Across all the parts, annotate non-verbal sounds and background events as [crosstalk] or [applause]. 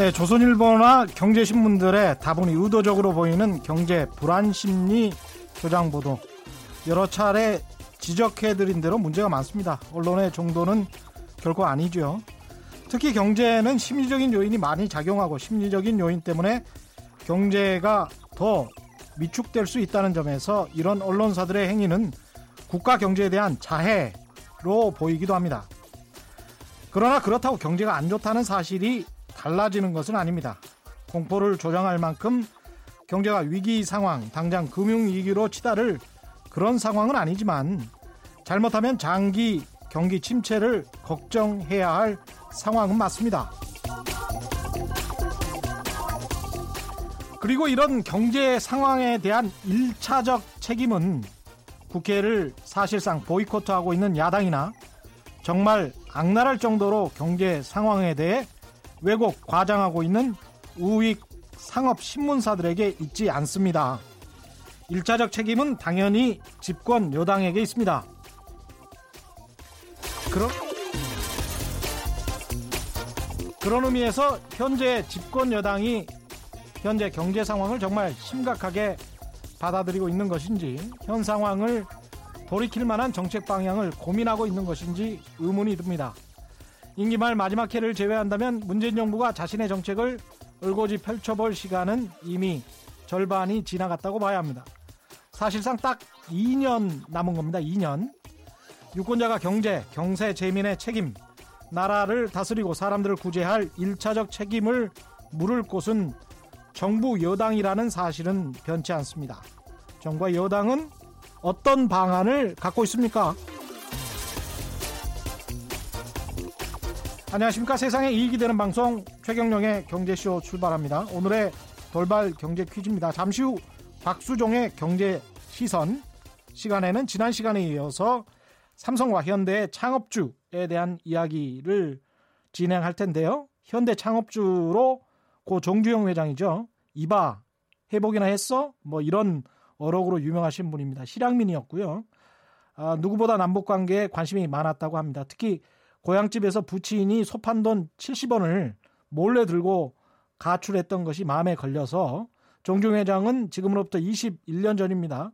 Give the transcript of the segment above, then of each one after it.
네, 조선일보나 경제신문들의 다분히 의도적으로 보이는 경제 불안 심리 조장 보도 여러 차례 지적해드린 대로 문제가 많습니다. 언론의 정도는 결코 아니죠. 특히 경제는 심리적인 요인이 많이 작용하고 심리적인 요인 때문에 경제가 더 위축될 수 있다는 점에서 이런 언론사들의 행위는 국가 경제에 대한 자해로 보이기도 합니다. 그러나 그렇다고 경제가 안 좋다는 사실이 달라지는 것은 아닙니다. 공포를 조장할 만큼 경제가 위기 상황, 당장 금융위기로 치달을 그런 상황은 아니지만 잘못하면 장기 경기 침체를 걱정해야 할 상황은 맞습니다. 그리고 이런 경제 상황에 대한 1차적 책임은 국회를 사실상 보이콧하고 있는 야당이나 정말 악랄할 정도로 경제 상황에 대해 왜곡 과장하고 있는 우익 상업 신문사들에게 있지 않습니다. 1차적 책임은 당연히 집권 여당에게 있습니다. 그런 그런 의미에서 현재 집권 여당이 현재 경제 상황을 정말 심각하게 받아들이고 있는 것인지 현 상황을 돌이킬 만한 정책 방향을 고민하고 있는 것인지 의문이 듭니다. 임기 말 마지막 해를 제외한다면 문재인 정부가 자신의 정책을 얼고지 펼쳐볼 시간은 이미 절반이 지나갔다고 봐야 합니다. 사실상 딱 2년 남은 겁니다. 2년. 유권자가 경제, 경세, 재민의 책임, 나라를 다스리고 사람들을 구제할 1차적 책임을 물을 곳은 정부 여당이라는 사실은 변치 않습니다. 정부와 여당은 어떤 방안을 갖고 있습니까? 안녕하십니까. 세상에 이익이 되는 방송 최경령의 경제쇼 출발합니다. 오늘의 돌발 경제 퀴즈입니다. 잠시 후 박수종의 경제 시선 시간에는 지난 시간에 이어서 삼성과 현대의 창업주에 대한 이야기를 진행할 텐데요. 현대 창업주로 고 정주영 회장이죠. 이봐 회복이나 했어? 뭐 이런 어록으로 유명하신 분입니다. 실향민이었고요. 아, 누구보다 남북 관계에 관심이 많았다고 합니다. 특히 고향집에서 부친이 소판돈 70원을 몰래 들고 가출했던 것이 마음에 걸려서 정중 회장은 지금으로부터 21년 전입니다.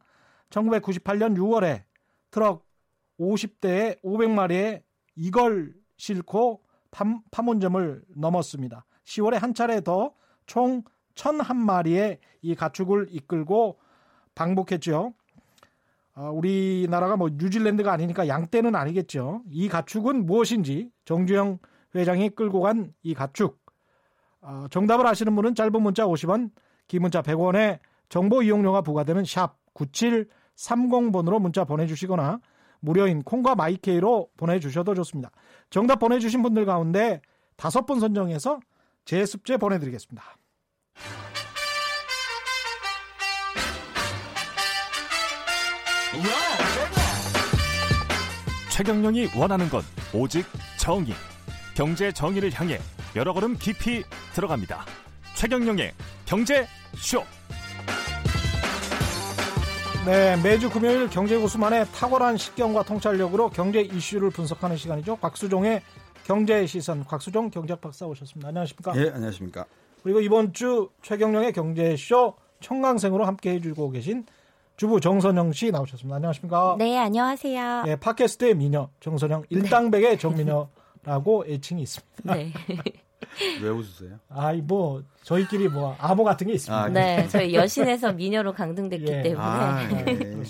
1998년 6월에 트럭 50대에 500마리에 이걸 싣고 파 문점을 넘었습니다. 10월에 한 차례 더 총 1001마리의 이 가축을 이끌고 방북했죠. 아, 우리나라가 뭐 뉴질랜드가 아니니까 양떼는 아니겠죠. 이 가축은 무엇인지 정주영 회장이 끌고 간 이 가축. 아, 정답을 아시는 분은 짧은 문자 50원, 긴 문자 100원에 정보 이용료가 부과되는 샵 9730번으로 문자 보내주시거나 무료인 콩과 마이케이로 보내주셔도 좋습니다. 정답 보내주신 분들 가운데 다섯 분 선정해서 제습제 보내드리겠습니다. 최경령이 원하는 건 오직 정의. 경제 정의를 향해 여러 걸음 깊이 들어갑니다. 최경령의 경제 쇼. 네, 매주 금요일 경제 고수만의 탁월한 식견과 통찰력으로 경제 이슈를 분석하는 시간이죠. 곽수종의 경제 시선, 곽수종 경제학 박사 오셨습니다. 안녕하십니까? 예, 안녕하십니까? 그리고 이번 주 최경령의 경제 쇼 청강생으로 함께 해주고 계신 주부 정선영 씨 나오셨습니다. 안녕하십니까? 네, 안녕하세요. 네, 팟캐스트의 미녀 정선영, 일당백의 정미녀라고 [laughs] 애칭이 있습니다. 네. [laughs] 왜 웃으세요? 아이 뭐 저희끼리 뭐 암호 같은 게 있습니다. 아, 네, 저희 여신에서 미녀로 강등됐기 예. 때문에. 아, 네.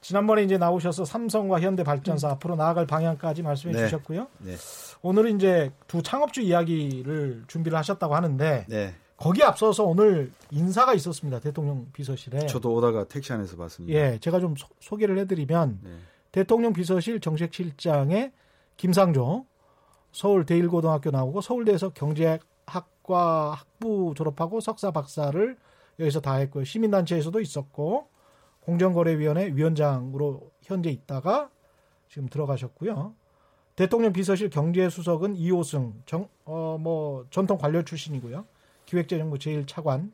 지난번에 이제 나오셔서 삼성과 현대 발전사 음. 앞으로 나아갈 방향까지 말씀해 네. 주셨고요. 네. 오늘은 이제 두 창업주 이야기를 준비를 하셨다고 하는데 네. 거기에 앞서서 오늘 인사가 있었습니다. 대통령 비서실에. 저도 오다가 택시 안에서 봤습니다. 예, 제가 좀 소, 개를 해드리면 네. 대통령 비서실 정책실장의 김상조 서울 대일고등학교 나오고 서울대에서 경제학과 학부 졸업하고 석사 박사를 여기서 다 했고요. 시민단체에서도 있었고 공정거래위원회 위원장으로 현재 있다가 지금 들어가셨고요. 대통령 비서실 경제수석은 이호승 정, 어, 뭐 전통 관료 출신이고요. 기획재정부 제1차관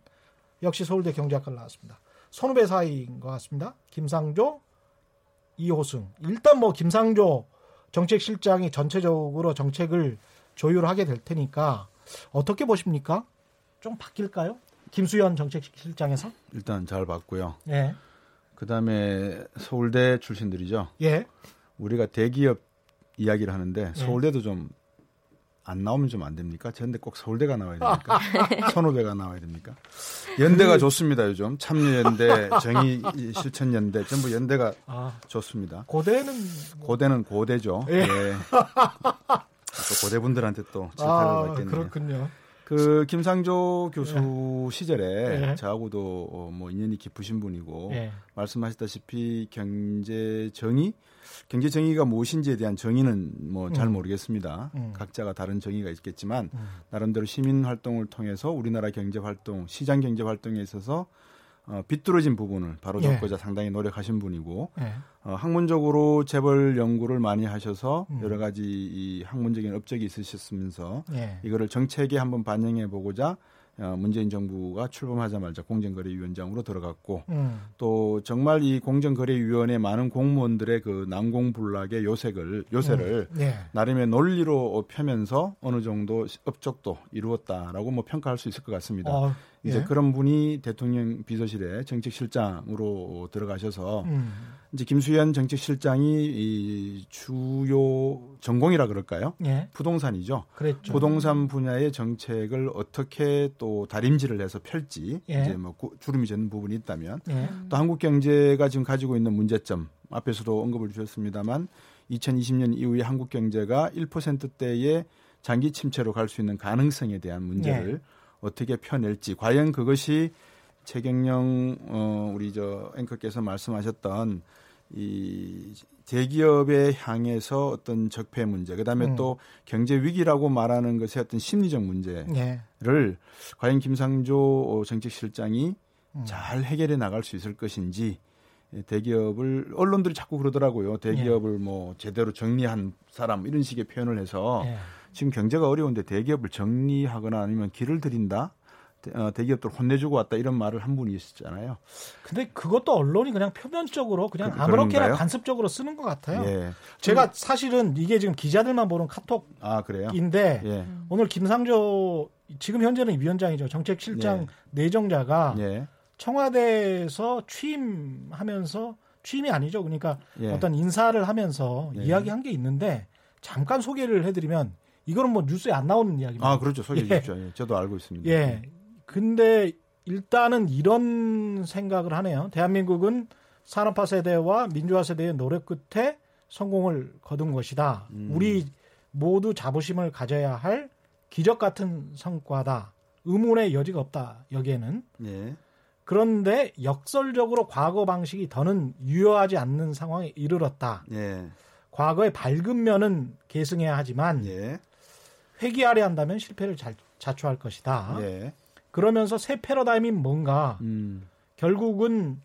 역시 서울대 경제학과를 나왔습니다. 선후배 사이인 것 같습니다. 김상조, 이호승. 일단 뭐 김상조 정책실장이 전체적으로 정책을 조율하게 될 테니까 어떻게 보십니까? 좀 바뀔까요? 김수현 정책실장에서? 일단 잘 봤고요. 예. 그다음에 서울대 출신들이죠. 예. 우리가 대기업 이야기를 하는데 예. 서울대도 좀 안 나오면 좀 안 됩니까? 저런데 꼭 서울대가 나와야 됩니까? 선후배가 나와야 됩니까? 연대가 그... 좋습니다 요즘 참여연대, 정의 실천연대 전부 연대가 아, 좋습니다. 고대는 고대는 고대죠. 예. 예. 또 고대 분들한테 또 질타를 아, 받겠네요. 그렇군요. 그 김상조 교수 네. 시절에 네. 저하고도 어, 뭐 인연이 깊으신 분이고 네. 말씀하셨다시피 경제 정의 경제 정의가 무엇인지에 대한 정의는 뭐잘 음. 모르겠습니다. 음. 각자가 다른 정의가 있겠지만 음. 나름대로 시민 활동을 통해서 우리나라 경제 활동, 시장 경제 활동에 있어서 어, 비뚤어진 부분을 바로 잡고자 예. 상당히 노력하신 분이고 예. 어, 학문적으로 재벌 연구를 많이 하셔서 음. 여러 가지 이 학문적인 업적이 있으셨으면서 예. 이거를 정책에 한번 반영해 보고자 어, 문재인 정부가 출범하자마자 공정거래위원장으로 들어갔고 음. 또 정말 이 공정거래위원회 많은 공무원들의 그 난공불락의 요색을 요새를 음. 네. 나름의 논리로 펴면서 어느 정도 업적도 이루었다라고 뭐 평가할 수 있을 것 같습니다. 어, 예. 이제 그런 분이 대통령 비서실에 정책실장으로 들어가셔서 음. 이제 김수현 정책실장이 이 주요 전공이라 그럴까요? 예. 부동산이죠. 그랬죠. 부동산 분야의 정책을 어떻게 또 다림질을 해서 펼지 예. 이제 뭐 주름이 젖는 부분이 있다면 예. 또 한국 경제가 지금 가지고 있는 문제점 앞에서도 언급을 주셨습니다만 2020년 이후에 한국 경제가 1%대의 장기 침체로 갈 수 있는 가능성에 대한 문제를 예. 어떻게 펴낼지 과연 그것이 최경영 어 우리 저 앵커께서 말씀하셨던 이 대기업에 향해서 어떤 적폐 문제, 그다음에 음. 또 경제 위기라고 말하는 것의 어떤 심리적 문제를 네. 과연 김상조 정책실장이 음. 잘 해결해 나갈 수 있을 것인지 대기업을 언론들이 자꾸 그러더라고요. 대기업을 네. 뭐 제대로 정리한 사람 이런 식의 표현을 해서 네. 지금 경제가 어려운데 대기업을 정리하거나 아니면 길을 들인다. 어, 대기업들 혼내주고 왔다 이런 말을 한 분이 있었잖아요. 근데 그것도 언론이 그냥 표면적으로 그냥 그, 아무렇게나 간섭적으로 쓰는 것 같아요. 예. 제가 사실은 이게 지금 기자들만 보는 카톡인데 아, 예. 오늘 김상조 지금 현재는 위원장이죠. 정책실장 예. 내정자가 예. 청와대에서 취임하면서 취임이 아니죠. 그러니까 예. 어떤 인사를 하면서 예. 이야기한 게 있는데 잠깐 소개를 해드리면 이거는 뭐 뉴스에 안 나오는 이야기입니다. 아 그렇죠. 소개해 주십시오. 예. 저도 알고 있습니다. 예. 근데 일단은 이런 생각을 하네요. 대한민국은 산업화 세대와 민주화 세대의 노력 끝에 성공을 거둔 것이다. 음. 우리 모두 자부심을 가져야 할 기적 같은 성과다. 의문의 여지가 없다. 여기에는. 예. 그런데 역설적으로 과거 방식이 더는 유효하지 않는 상황에 이르렀다. 예. 과거의 밝은 면은 계승해야 하지만 예. 회귀하려 한다면 실패를 잘 자초할 것이다. 예. 그러면서 새 패러다임이 뭔가 음. 결국은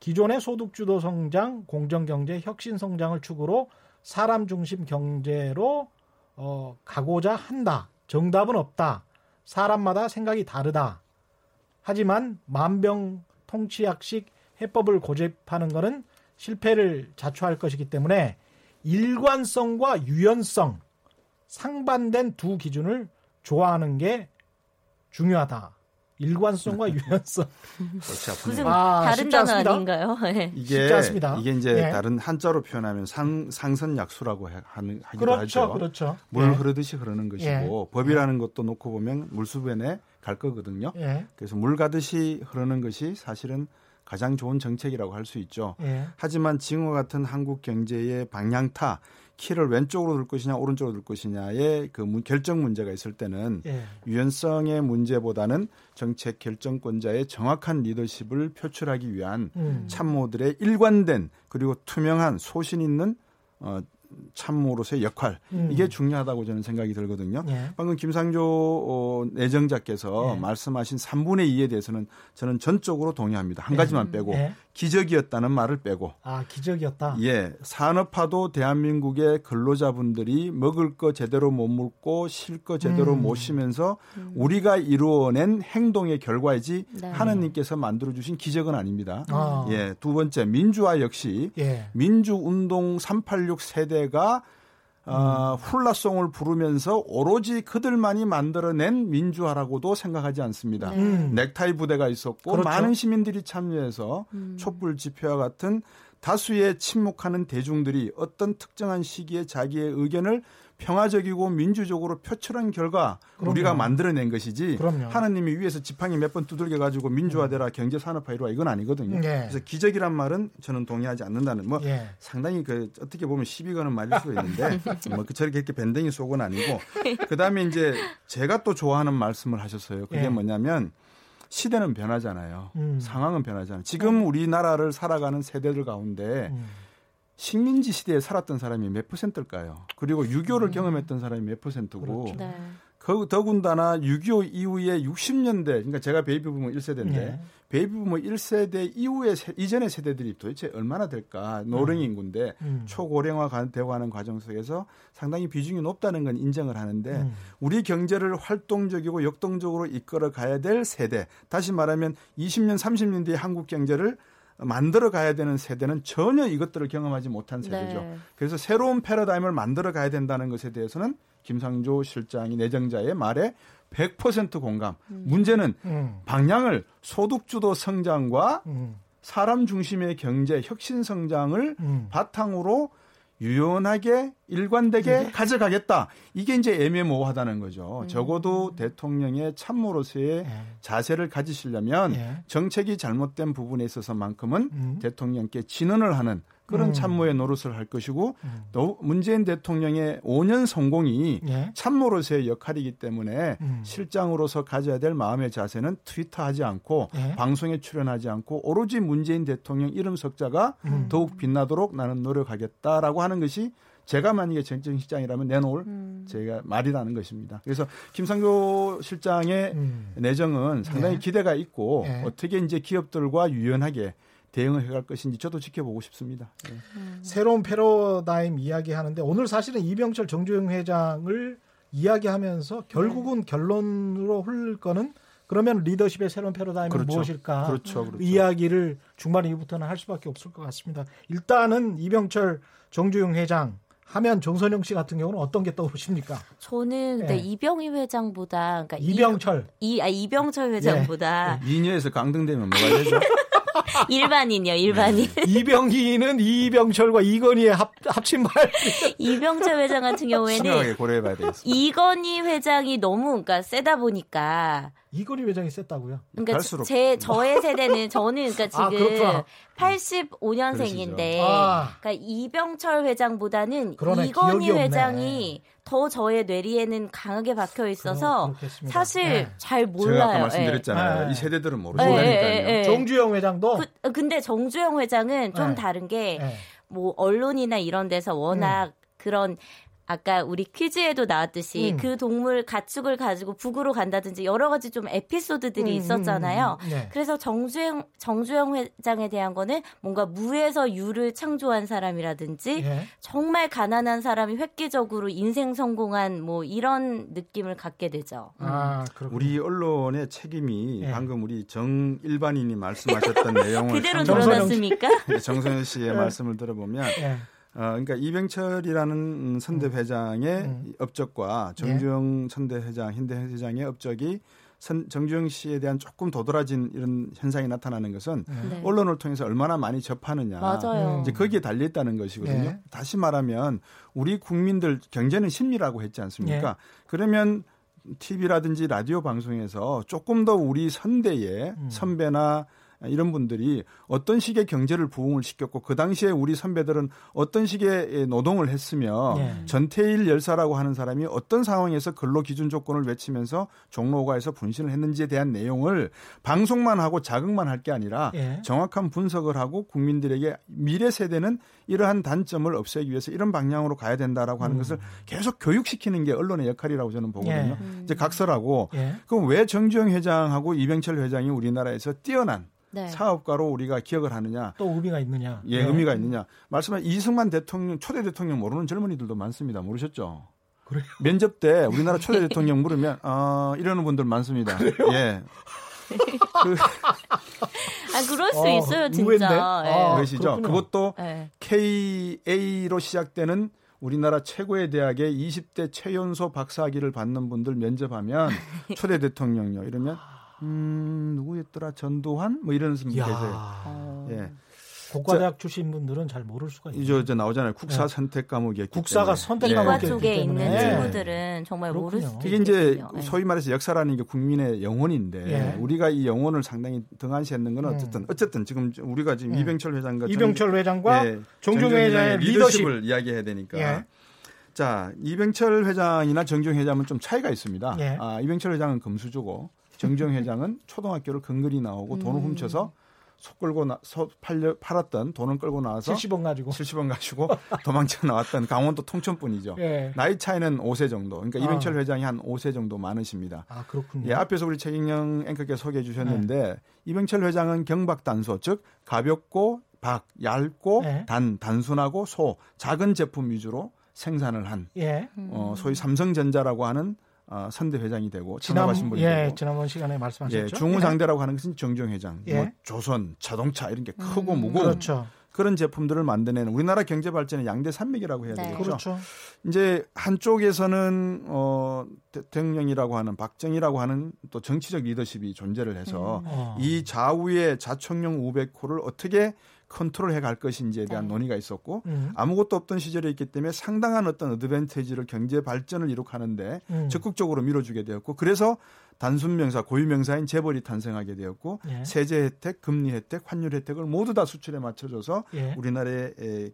기존의 소득주도 성장, 공정경제, 혁신 성장을 축으로 사람 중심 경제로 어, 가고자 한다. 정답은 없다. 사람마다 생각이 다르다. 하지만 만병 통치약식 해법을 고집하는 것은 실패를 자초할 것이기 때문에 일관성과 유연성 상반된 두 기준을 좋아하는 게 중요하다. 일관성과 [laughs] 유연성. 무슨 아, 다른 단어 아닌가요? [laughs] 네. 이게 이게 이제 네. 다른 한자로 표현하면 상, 상선약수라고 하는 하기도 그렇죠, 하죠. 그렇죠. 물 네. 흐르듯이 흐르는 것이고 예. 법이라는 것도 놓고 보면 물수변에 갈 거거든요. 예. 그래서 물 가듯이 흐르는 것이 사실은 가장 좋은 정책이라고 할 수 있죠. 예. 하지만 지금과 같은 한국 경제의 방향타 키를 왼쪽으로 둘 것이냐 오른쪽으로 둘 것이냐의 그 결정 문제가 있을 때는 예. 유연성의 문제보다는 정책 결정권자의 정확한 리더십을 표출하기 위한 음. 참모들의 일관된 그리고 투명한 소신 있는 어, 참모로서의 역할 음. 이게 중요하다고 저는 생각이 들거든요. 예. 방금 김상조 어, 내정자께서 예. 말씀하신 3분의 2에 대해서는 저는 전적으로 동의합니다. 한 예. 가지만 빼고 예. 기적이었다는 말을 빼고 아 기적이었다. 예, 산업화도 대한민국의 근로자분들이 먹을 거 제대로 못 먹고 쉴 거 제대로 음. 못 쉬면서 음. 우리가 이루어낸 행동의 결과이지 네. 하나님께서 만들어 주신 기적은 아닙니다. 아. 예, 두 번째 민주화 역시 예. 민주운동 386 세대 가 어, 훌라송을 부르면서 오로지 그들만이 만들어낸 민주화라고도 생각하지 않습니다. 음. 넥타이 부대가 있었고 그렇죠. 많은 시민들이 참여해서 음. 촛불 집회와 같은 다수의 침묵하는 대중들이 어떤 특정한 시기에 자기의 의견을 평화적이고 민주적으로 표출한 결과 그럼요. 우리가 만들어낸 것이지 그럼요. 하나님이 위에서 지팡이 몇 번 두들겨 가지고 민주화되라 음. 경제 산업화 이루어 이건 아니거든요. 예. 그래서 기적이란 말은 저는 동의하지 않는다는 뭐 예. 상당히 그 어떻게 보면 시비 거는 말일 수가 [laughs] 있는데 뭐 저렇게 이렇게 밴댕이 속은 아니고 그다음에 이제 제가 또 좋아하는 말씀을 하셨어요. 그게 예. 뭐냐면 시대는 변하잖아요. 음. 상황은 변하잖아요. 지금 네. 우리나라를 살아가는 세대들 가운데 음. 식민지 시대에 살았던 사람이 몇 퍼센트일까요? 그리고 6.25를 음. 경험했던 사람이 몇 퍼센트고 그렇죠. 네. 그 더군다나 6.25 이후에 60년대 그러니까 제가 베이비 부머 1세대인데 네. 베이비 부머 1세대 이후에 세, 이전의 세대들이 도대체 얼마나 될까 노령 인구인데 음. 음. 초고령화 되고 하는 과정 속에서 상당히 비중이 높다는 건 인정을 하는데 음. 우리 경제를 활동적이고 역동적으로 이끌어 가야 될 세대 다시 말하면 20년 30년 뒤에 한국 경제를 만들어 가야 되는 세대는 전혀 이것들을 경험하지 못한 세대죠. 네. 그래서 새로운 패러다임을 만들어 가야 된다는 것에 대해서는 김상조 실장이 내정자의 말에 100% 공감. 음. 문제는 음. 방향을 소득주도 성장과 음. 사람 중심의 경제 혁신 성장을 음. 바탕으로 유연하게 일관되게 네. 가져가겠다. 이게 이제 애매모호하다는 거죠. 음. 적어도 대통령의 참모로서의 네. 자세를 가지시려면 네. 정책이 잘못된 부분에 있어서만큼은 음. 대통령께 진언을 하는 그런 음. 참모의 노릇을 할 것이고 음. 또 문재인 대통령의 5년 성공이 예. 참모로서의 역할이기 때문에 음. 실장으로서 가져야 될 마음의 자세는 트위터하지 않고 예. 방송에 출연하지 않고 오로지 문재인 대통령 이름 석자가 음. 더욱 빛나도록 나는 노력하겠다라고 하는 것이 제가 만약에 정책 실장이라면 내놓을 음. 제가 말이라는 것입니다. 그래서 김상조 실장의 음. 내정은 상당히 네. 기대가 있고 네. 어떻게 이제 기업들과 유연하게 대응을 해갈 것인지 저도 지켜보고 싶습니다. 네. 음. 새로운 패러다임 이야기하는데 오늘 사실은 이병철 정주영 회장을 이야기하면서 결국은 네. 결론으로 흘릴 거는 그러면 리더십의 새로운 패러다임은 그렇죠. 무엇일까? 그렇죠. 그렇죠. 이야기를 중반 이후부터는 할 수밖에 없을 것 같습니다. 일단은 이병철 정주영 회장 하면 정선영 씨 같은 경우는 어떤 게 떠오르십니까? 저는 근데 네. 이병희 회장보다 그러니까 이병철 이, 아, 이병철 회장보다 네. 미녀에서 강등되면 뭐가 되죠? [laughs] [laughs] 일반인이요, 일반인. 네. 이병희는 이병철과 이건희의 합, 합친 말. 이병철 회장 같은 경우에는 고려해봐야 되겠습니다. 이건희 회장이 너무 그러니까 세다 보니까 이건희 회장이 셌다고요? 그러니까 제 저의 세대는 저는 그러니까 아, 지금 아, 85년생인데 아. 그러니까 이병철 회장보다는 그러네, 이건희 회장이 더 저의 뇌리에는 강하게 박혀 있어서 그렇, 사실 네. 잘 몰라요. 제가 아까 말씀드렸잖아요. 네. 이 세대들은 모르니까요. 네, 네, 정주영 회장도 그, 근데 정주영 회장은 좀 네. 다른 게 뭐 언론이나 이런 데서 워낙 음. 그런 아까 우리 퀴즈에도 나왔듯이 음. 그 동물 가축을 가지고 북으로 간다든지 여러 가지 좀 에피소드들이 음, 음 있었잖아요. 음, 음, 네. 그래서 정주영 정주영 회장에 대한 거는 뭔가 무에서 유를 창조한 사람이라든지 예. 정말 가난한 사람이 획기적으로 인생 성공한 뭐 이런 느낌을 갖게 되죠. 아, 우리 언론의 책임이 예. 방금 우리 정 일반인이 말씀하셨던 [laughs] 내용을 그대로 드러났습니까? [laughs] 정선현 씨의 예. 말씀을 들어보면. 예. 어, 그러니까 이병철이라는 선대 회장의 음. 음. 업적과 정주영 예. 선대 회장, 현대 회장의 업적이 선, 정주영 씨에 대한 조금 도드라진 이런 현상이 나타나는 것은 네. 네. 언론을 통해서 얼마나 많이 접하느냐. 맞아요. 이제 거기에 달려 있다는 것이거든요. 네. 다시 말하면 우리 국민들 경제는 심리라고 했지 않습니까? 네. 그러면 TV라든지 라디오 방송에서 조금 더 우리 선대의 음. 선배나 이런 분들이 어떤 식의 경제를 부흥을 시켰고 그 당시에 우리 선배들은 어떤 식의 노동을 했으며 네. 전태일 열사라고 하는 사람이 어떤 상황에서 근로 기준 조건을 외치면서 종로가에서 분신을 했는지에 대한 내용을 방송만 하고 자극만 할 게 아니라 네. 정확한 분석을 하고 국민들에게 미래 세대는 이러한 단점을 없애기 위해서 이런 방향으로 가야 된다라고 하는 음. 것을 계속 교육시키는 게 언론의 역할이라고 저는 보거든요. 네. 이제 각설하고 그럼 왜 정주영 회장하고 이병철 회장이 우리나라에서 뛰어난 네. 사업가로 우리가 기억을 하느냐. 또 의미가 있느냐. 예, 네. 의미가 있느냐. 말씀한 이승만 대통령, 초대 대통령 모르는 젊은이들도 많습니다. 모르셨죠? 그래요? 면접 때 우리나라 초대 [laughs] 대통령 물으면, 어, 이러는 분들 많습니다. 그래요? 예. 그, 아, 그럴 수 어, 있어요, 진짜. 예. 아, 그러시죠? 그것도 네. KA로 시작되는 우리나라 최고의 대학의 20대 최연소 박사학위를 받는 분들 면접하면 [laughs] 초대 대통령요 이러면 음 누구였더라 전두환 뭐 이런 분이 계세요. 어. 예. 국가대학 출신 분들은 잘 모를 수가 있죠. 이제, 이제 나오잖아요. 국사 네. 선택 과목이 국사가 선택 과목이 쪽에 있는 친구들은 정말 그렇군요. 모를 수 이게 이제 네. 소위 말해서 역사라는 게 국민의 영혼인데 예. 우리가 이 영혼을 상당히 등한시했는 건 음. 어쨌든 음. 어쨌든 지금 우리가 지금 예. 이병철 회장과 이병철 회장과 예, 정종 회장의 리더십을 리더십. 이야기해야 되니까. 예. 자, 이병철 회장이나 정종 회장은 좀 차이가 있습니다. 예. 아, 이병철 회장은 금수저고 정종 회장은 초등학교를 근거리 나오고 돈을 음. 훔쳐서 속 끌고 나, 서 팔려 팔았던 돈을 끌고 나와서 70원 가지고 70원 가지고 [laughs] 도망쳐 나왔던 강원도 통천분이죠. 예. 나이 차이는 5세 정도. 그러니까 아. 이병철 회장이 한 5세 정도 많으십니다. 아 그렇군요. 예, 앞에서 우리 최경영 앵커께서 소개해 주셨는데 네. 이병철 회장은 경박단소 즉 가볍고 박 얇고 네. 단 단순하고 소 작은 제품 위주로 생산을 한 예. 어, 소위 삼성전자라고 하는 어, 선대 회장이 되고 지난번 분이 예, 되고 지난번 시간에 말씀하셨죠. 예, 중후장대라고 하는 것은 정정 회장, 예. 뭐 조선, 자동차 이런 게 크고 음, 무거운 그렇죠. 그런 제품들을 만드는 우리나라 경제 발전의 양대 산맥이라고 해야 네. 되겠죠. 그렇죠. 이제 한쪽에서는 어 대통령이라고 하는 박정희라고 하는 또 정치적 리더십이 존재를 해서 음. 어. 이 좌우의 자청령 우백호를 어떻게 컨트롤해 갈 것인지에 대한 네. 논의가 있었고 음. 아무것도 없던 시절에 있기 때문에 상당한 어떤 어드밴티지를 경제 발전을 이룩하는데 음. 적극적으로 밀어주게 되었고 그래서 단순 명사 고유 명사인 재벌이 탄생하게 되었고 예. 세제 혜택, 금리 혜택, 환율 혜택을 모두 다 수출에 맞춰줘서 예. 우리나라의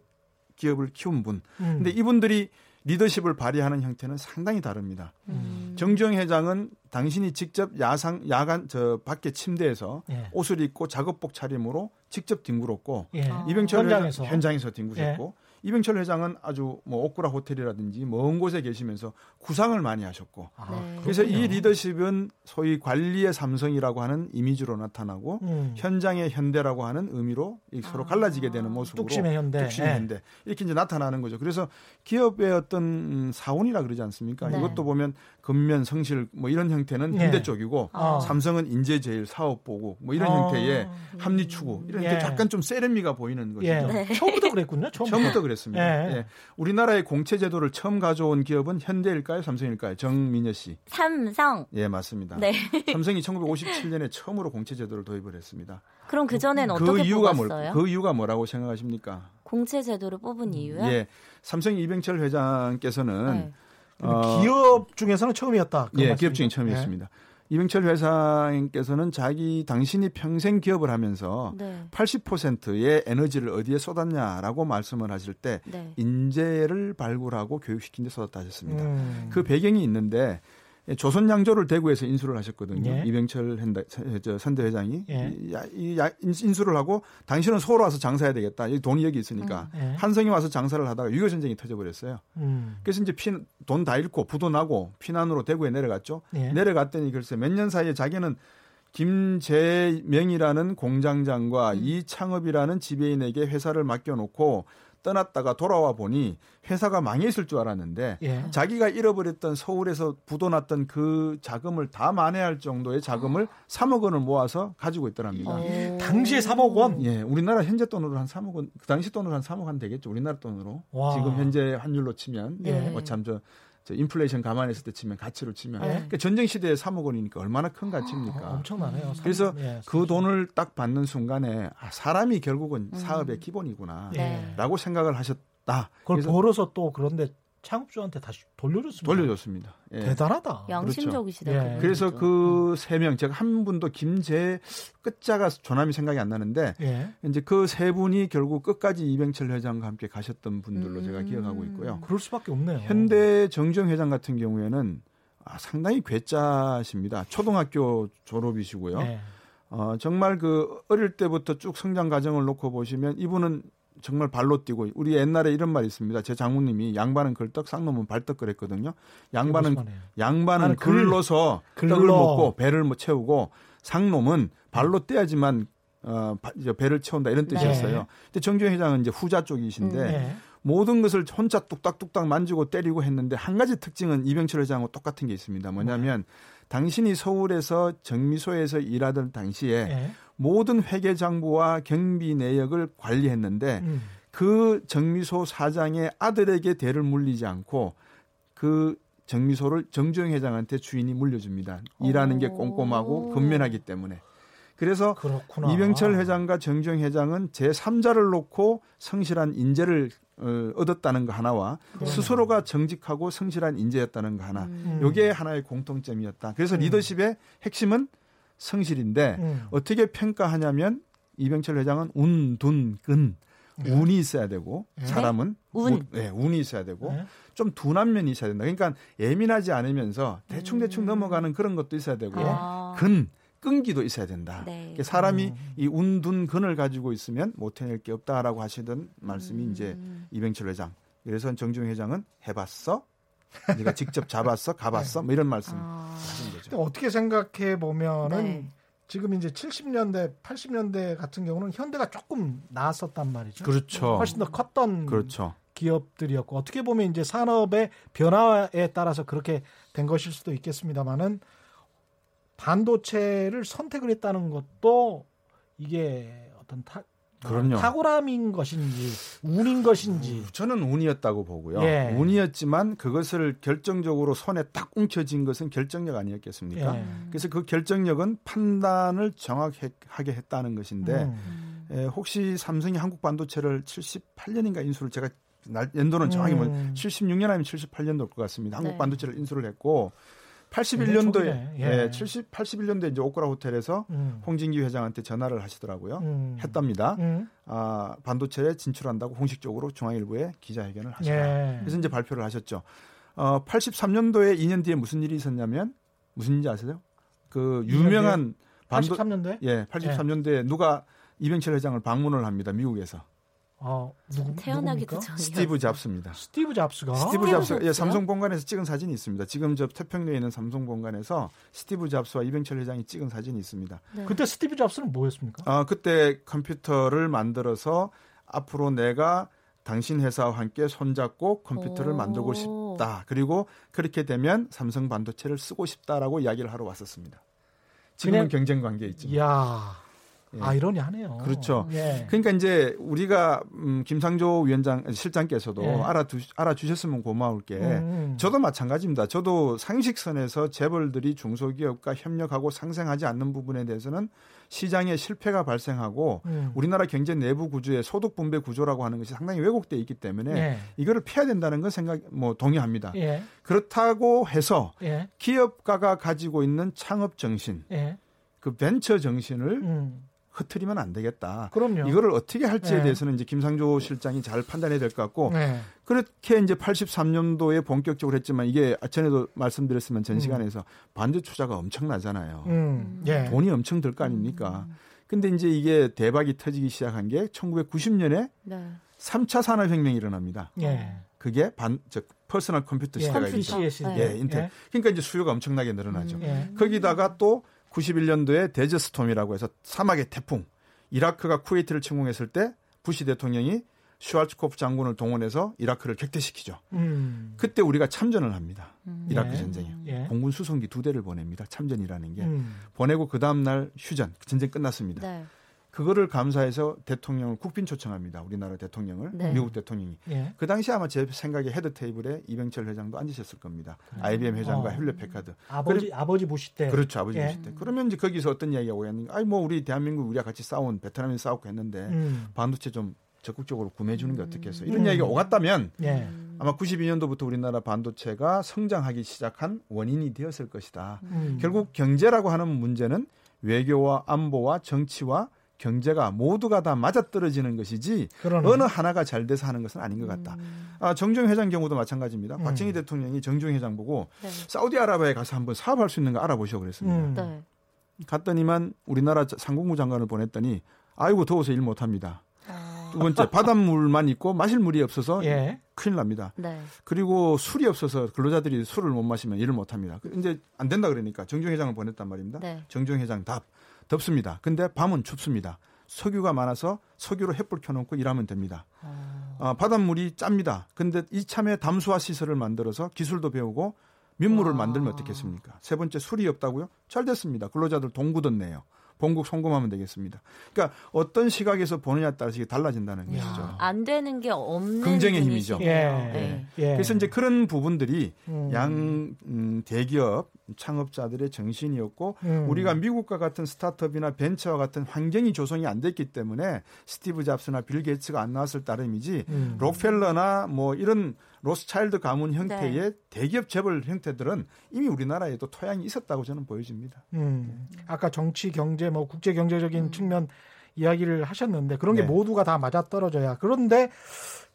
기업을 키운 분. 음. 근데 이분들이 리더십을 발휘하는 형태는 상당히 다릅니다. 음. 정주영 회장은 당신이 직접 야상 야간 저 밖에 침대에서 예. 옷을 입고 작업복 차림으로 직접 뒹굴었고 예. 이병철 현장에서 현장에서 뒹굴었고 예. 이병철 회장은 아주 뭐 오꾸라 호텔이라든지 먼 곳에 계시면서 구상을 많이 하셨고 아, 네. 그래서 이 리더십은 소위 관리의 삼성이라고 하는 이미지로 나타나고 음. 현장의 현대라고 하는 의미로 서로 아. 갈라지게 되는 모습으로 뚝심의 현대, 뚝심의 네. 현대 이렇게 이제 나타나는 거죠. 그래서 기업의 어떤 사원이라 그러지 않습니까? 네. 이것도 보면 근면 성실 뭐 이런 형태는 현대 예. 쪽이고 아. 삼성은 인재 제일 사업 보고 뭐 이런 아. 형태의 합리 추구 이런 예. 약간 좀 세련미가 보이는 거죠. 예. 네. 처음부터 그랬군요. 처음부터, 처음부터 그랬 습니다. 예. 예. 우리나라의 공채 제도를 처음 가져온 기업은 현대일까요, 삼성일까요? 정민여 씨. 삼성. 예, 맞습니다. 네. 삼성이 1957년에 처음으로 공채 제도를 도입을 했습니다. 그럼 그 전엔 그 어떻게 이유가 뽑았어요? 뭘, 그 이유가 뭐라고 생각하십니까? 공채 제도를 뽑은 이유요? 예. 삼성 이병철 회장께서는 네. 어, 기업 중에서는 처음이었다. 예, 기업 중에 처음이었습니다. 네. 이병철 회장께서는 자기 당신이 평생 기업을 하면서 네. 80%의 에너지를 어디에 쏟았냐라고 말씀을 하실 때 네. 인재를 발굴하고 교육시킨 데 쏟았다 하셨습니다. 음. 그 배경이 있는데 예, 조선 양조를 대구에서 인수를 하셨거든요. 예. 이병철 현대, 저, 선대 회장이 예. 이, 야, 인수를 하고 당신은 서울 와서 장사해야 되겠다. 돈이 여기 있으니까 음. 예. 한성이 와서 장사를 하다가 유교 전쟁이 터져버렸어요. 음. 그래서 이제 돈 다 잃고 부도 나고 피난으로 대구에 내려갔죠. 예. 내려갔더니 글쎄 몇 년 사이에 자기는 김재명이라는 공장장과 음. 이창업이라는 지배인에게 회사를 맡겨놓고 떠났다가 돌아와 보니 회사가 망해 있을 줄 알았는데 예. 자기가 잃어버렸던 서울에서 부도났던 그 자금을 다 만회할 정도의 자금을 3억 원을 모아서 가지고 있더랍니다. 당시에 3억 원? 예, 우리나라 현재 돈으로 한 3억 원, 그 당시 돈으로 한 3억 원 되겠죠. 우리나라 돈으로. 와. 지금 현재 환율로 치면 예. 뭐참저 저 인플레이션 감안했을 때 치면 가치로 치면 네. 그러니까 전쟁 시대에 3억 원이니까 얼마나 큰 가치입니까? 아, 엄청나네요. 그래서 예, 그 돈을 딱 받는 순간에 아, 사람이 결국은 음. 사업의 기본이구나라고 네. 생각을 하셨다. 그걸 벌어서 또 그런데 창업주한테 다시 돌려줬습니다. 돌려줬습니다. 예. 대단하다. 양심적이시다. 그렇죠. 예. 그래서 그 세 명, 제가 한 분도 김재 끝자가 조남이 생각이 안 나는데 예. 이제 그 세 분이 결국 끝까지 이병철 회장과 함께 가셨던 분들로 음. 제가 기억하고 있고요. 그럴 수밖에 없네요. 현대 정정 회장 같은 경우에는 아, 상당히 괴짜십니다. 초등학교 졸업이시고요. 예. 어, 정말 그 어릴 때부터 쭉 성장 과정을 놓고 보시면 이분은 정말 발로 뛰고 우리 옛날에 이런 말이 있습니다. 제 장모님이 양반은 걸떡, 쌍놈은 발떡 그랬거든요. 양반은 양반은 글러서 글러. 떡을 먹고 배를 뭐 채우고 상놈은 발로 떼야지만 어 배를 채운다 이런 네. 뜻이었어요. 네. 근데 정주영 회장은 이제 후자 쪽이신데 음, 네. 모든 것을 혼자 뚝딱뚝딱 만지고 때리고 했는데 한 가지 특징은 이병철 회장하고 똑같은 게 있습니다. 뭐냐면 네. 당신이 서울에서 정미소에서 일하던 당시에 네. 모든 회계 장부와 경비 내역을 관리했는데 음. 그 정미소 사장의 아들에게 대를 물리지 않고 그 정미소를 정주영 회장한테 주인이 물려줍니다. 일하는 게 꼼꼼하고 근면하기 때문에. 그래서 그렇구나. 이병철 회장과 정주영 회장은 제3자를 놓고 성실한 인재를 어, 얻었다는 거 하나와 그러네. 스스로가 정직하고 성실한 인재였다는 거 하나. 음. 요게 하나의 공통점이었다. 그래서 음. 리더십의 핵심은 성실인데 음. 어떻게 평가하냐면 이병철 회장은 운, 둔, 근 네. 운이 있어야 되고 네? 사람은 운, 운 네, 운이 있어야 되고 네? 좀 둔한 면이 있어야 된다. 그러니까 예민하지 않으면서 대충 대충 음. 넘어가는 그런 것도 있어야 되고 아. 근 끈기도 있어야 된다. 네. 사람이 음. 이 운둔 근을 가지고 있으면 못 해낼 게 없다라고 하시던 말씀이 음. 이제 이병철 회장. 그래서 정중 회장은 해봤어? 네가 직접 잡았어? 가봤어? 뭐 이런 말씀 아. 하신 거죠. 어떻게 생각해 보면은 네. 지금 이제 70년대, 80년대 같은 경우는 현대가 조금 나았었단 말이죠. 그렇죠. 훨씬 더 컸던 그렇죠. 기업들이었고 어떻게 보면 이제 산업의 변화에 따라서 그렇게 된 것일 수도 있겠습니다만은 반도체를 선택을 했다는 것도 이게 어떤 타, 그럼요. 탁월함인 것인지 운인 것인지 저는 운이었다고 보고요. 예. 운이었지만 그것을 결정적으로 손에 딱 웅켜진 것은 결정력 아니었겠습니까? 예. 그래서 그 결정력은 판단을 정확하게 했다는 것인데 음. 에, 예, 혹시 삼성이 한국 반도체를 78년인가 인수를 제가 연도는 정확히 뭐 음. 76년 아니면 78년도일 것 같습니다. 한국 네. 반도체를 인수를 했고 81년도에 예. 예, 70 81년도에 이제 오크라 호텔에서 음. 홍진기 회장한테 전화를 하시더라고요. 음. 했답니다. 음. 아, 반도체에 진출한다고 공식적으로 중앙일보에 기자회견을 하셨다. 예. 그래서 이제 발표를 하셨죠. 어, 83년도에 2년 뒤에 무슨 일이 있었냐면 무슨 일인지 아세요? 그 유명한 반도 83년도에? 예, 83년도에 예. 누가 이병철 회장을 방문을 합니다. 미국에서. 아, 누구, 태어나기도 전 스티브 잡스입니다. 스티브 잡스가 스티브 잡스 예, 삼성 본관에서 찍은 사진이 있습니다. 지금 저 태평로에 있는 삼성 본관에서 스티브 잡스와 이병철 회장이 찍은 사진이 있습니다. 네. 그때 스티브 잡스는 뭐였습니까? 아, 그때 컴퓨터를 만들어서 앞으로 내가 당신 회사와 함께 손잡고 컴퓨터를 오. 만들고 싶다. 그리고 그렇게 되면 삼성 반도체를 쓰고 싶다라고 이야기를 하러 왔었습니다. 지금은 그냥, 경쟁 관계에 있지만. 야. 예. 아이러니하네요. 그렇죠. 예. 그러니까 이제 우리가 음, 김상조 위원장 실장께서도 예. 알아두 알아주셨으면 고마울 게 음. 저도 마찬가지입니다. 저도 상식선에서 재벌들이 중소기업과 협력하고 상생하지 않는 부분에 대해서는 시장에 실패가 발생하고 음. 우리나라 경제 내부 구조의 소득 분배 구조라고 하는 것이 상당히 왜곡돼 있기 때문에 예. 이거를 피해야 된다는 건 생각 뭐 동의합니다. 예. 그렇다고 해서 예. 기업가가 가지고 있는 창업 정신 그 벤처 정신을 음. 흐트리면 안 되겠다. 그럼요. 이거를 어떻게 할지에 네. 대해서는 이제 김상조 실장이 잘 판단해야 될 것 같고 네. 그렇게 이제 83년도에 본격적으로 했지만 이게 전에도 말씀드렸으면 전 음. 시간에서 음. 반도체 투자가 엄청나잖아요. 음. 예. 돈이 엄청 들 거 아닙니까? 음. 근데 이제 이게 대박이 터지기 시작한 게 1990년에 네. 3차 산업혁명이 일어납니다. 예. 그게 반, 즉, 퍼스널 컴퓨터 예. 시대가 있죠. 예, 인텔. 예. 그러니까 이제 수요가 엄청나게 늘어나죠. 음. 예. 거기다가 또 91년도에 Desert Storm이라고 해서 사막의 태풍 이라크가 쿠웨이트를 침공했을 때 부시 대통령이 슈왈츠코프 장군을 동원해서 이라크를 격퇴시키죠. 음. 그때 우리가 참전을 합니다. 음. 이라크 예. 전쟁에 예. 공군 수송기 두 대를 보냅니다. 참전이라는 게 음. 보내고 그 다음 날 휴전 전쟁 끝났습니다. 네. 그거를 감사해서 대통령을 국빈 초청합니다. 우리나라 대통령을 네. 미국 대통령이. 예. 그 당시 아마 제 생각에 head table에 이병철 회장도 앉으셨을 겁니다. 음. IBM 회장과 어. Hewlett Packard. 아버지 그래, 아버지 부시 때. 그렇죠. 아버지 예. 부시 때. 그러면 이제 거기서 어떤 이야기가 오겠는가? 아니 뭐 우리 대한민국 우리가 같이 싸운 베트남에 싸우고 했는데 음. 반도체 좀 적극적으로 구매해 주는 게 어떻겠어? 이런 음. 이야기가 오갔다면 예. 아마 92년도부터 우리나라 반도체가 성장하기 시작한 원인이 되었을 것이다. 음. 결국 경제라고 하는 문제는 외교와 안보와 정치와 경제가 모두가 다 맞아떨어지는 것이지 그러네. 어느 하나가 잘 돼서 하는 것은 아닌 것 같다. 음. 아, 정종 회장 경우도 마찬가지입니다. 음. 박정희 대통령이 정종 회장 보고 네. 사우디아라비아에 가서 한번 사업할 수 있는 거 알아보시오 그랬습니다. 음. 네. 갔더니만 우리나라 상공부 장관을 보냈더니 아이고 더워서 일 못합니다. 아. 두 번째 바닷물만 있고 마실 물이 없어서 예. 큰일 납니다. 네. 그리고 술이 없어서 근로자들이 술을 못 마시면 일을 못 합니다. 이제 안 된다 그러니까 정종 회장을 보냈단 말입니다. 네. 정종 회장 답 덥습니다. 근데 밤은 춥습니다. 석유가 많아서 석유로 햇불 켜놓고 일하면 됩니다. 아. 어, 바닷물이 짭니다. 근데 이참에 담수화 시설을 만들어서 기술도 배우고 민물을 와. 만들면 어떻겠습니까? 세 번째 술이 없다고요? 잘 됐습니다. 근로자들 돈 굳었네요. 본국 송금하면 되겠습니다. 그러니까 어떤 시각에서 보느냐에 따라서 이게 달라진다는 야. 것이죠. 안 되는 게 없는 긍정의 힘이죠. 예. 네. 예. 그래서 이제 그런 부분들이 음. 양 음, 대기업 창업자들의 정신이었고 음. 우리가 미국과 같은 스타트업이나 벤처와 같은 환경이 조성이 안 됐기 때문에 스티브 잡스나 빌 게이츠가 안 나왔을 따름이지 음. 록펠러나 뭐 이런 로스차일드 가문 형태의 네. 대기업 재벌 형태들은 이미 우리나라에도 토양이 있었다고 저는 보여집니다. 음. 아까 정치, 경제, 뭐 국제 경제적인 음. 측면 이야기를 하셨는데 그런 게 네. 모두가 다 맞아 떨어져야. 그런데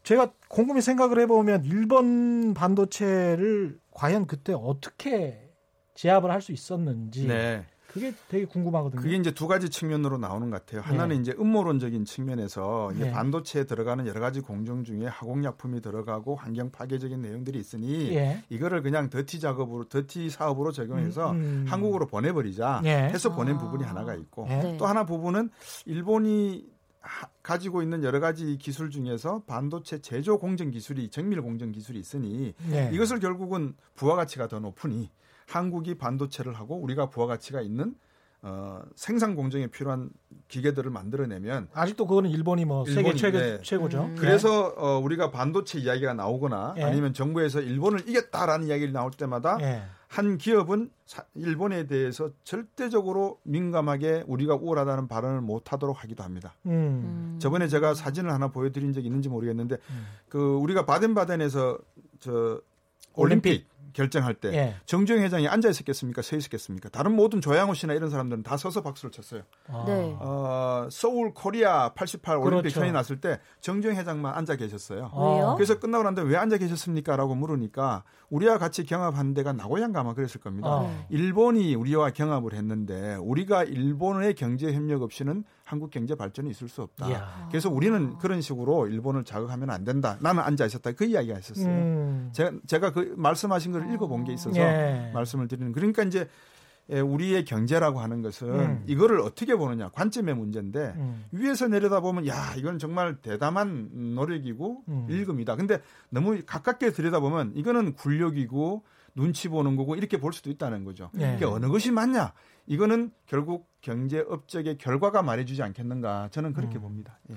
제가 곰곰이 생각을 해보면 일본 반도체를 과연 그때 어떻게 제압을 할 수 있었는지 네. 그게 되게 궁금하거든요. 그게 이제 두 가지 측면으로 나오는 것 같아요. 하나는 네. 이제 음모론적인 측면에서 네. 반도체에 들어가는 여러 가지 공정 중에 화공약품이 들어가고 환경 파괴적인 내용들이 있으니 네. 이거를 그냥 더티 작업으로 더티 사업으로 적용해서 음, 음. 한국으로 보내버리자 네. 해서 보낸 아. 부분이 하나가 있고 네. 또 하나 부분은 일본이 가지고 있는 여러 가지 기술 중에서 반도체 제조 공정 기술이 정밀 공정 기술이 있으니 네. 이것을 결국은 부가가치가 더 높으니 한국이 반도체를 하고 우리가 부가가치가 있는 어, 생산 공정에 필요한 기계들을 만들어내면 아직도 그거는 일본이 뭐 세계 최고, 네. 최고죠. 음. 그래서 어, 우리가 반도체 이야기가 나오거나 예. 아니면 정부에서 일본을 이겼다라는 이야기를 나올 때마다 예. 한 기업은 일본에 대해서 절대적으로 민감하게 우리가 우월하다는 발언을 못 하도록 하기도 합니다. 음. 음. 저번에 제가 사진을 하나 보여드린 적이 있는지 모르겠는데 음. 그 우리가 바덴바덴에서 저 올림픽, 올림픽. 결정할 때 예. 정주영 회장이 앉아 있었겠습니까? 서 있었겠습니까? 다른 모든 조양호 씨나 이런 사람들은 다 서서 박수를 쳤어요. 아. 네. 어, 서울 코리아 88 올림픽 그렇죠. 현이 났을 때 정주영 회장만 앉아 계셨어요. 아. 왜요? 그래서 끝나고 난데 왜 앉아 계셨습니까?라고 물으니까 우리와 같이 경합한 데가 나고야인가 아마 그랬을 겁니다. 아. 일본이 우리와 경합을 했는데 우리가 일본의 경제 협력 없이는 한국 경제 발전이 있을 수 없다. 이야. 그래서 우리는 그런 식으로 일본을 자극하면 안 된다. 나는 앉아 있었다. 그 이야기가 있었어요. 음. 제가, 제가 그 말씀하신 걸 읽어본 게 있어서 예. 말씀을 드리는. 그러니까 이제 예, 우리의 경제라고 하는 것은 음. 이거를 어떻게 보느냐 관점의 문제인데 음. 위에서 내려다 보면 야 이건 정말 대담한 노력이고 음. 일금이다. 근데 너무 가깝게 들여다 보면 이거는 굴욕이고 눈치 보는 거고 이렇게 볼 수도 있다는 거죠. 네. 이게 어느 것이 맞냐? 이거는 결국 경제 업적의 결과가 말해주지 않겠는가 저는 그렇게 음. 봅니다. 예.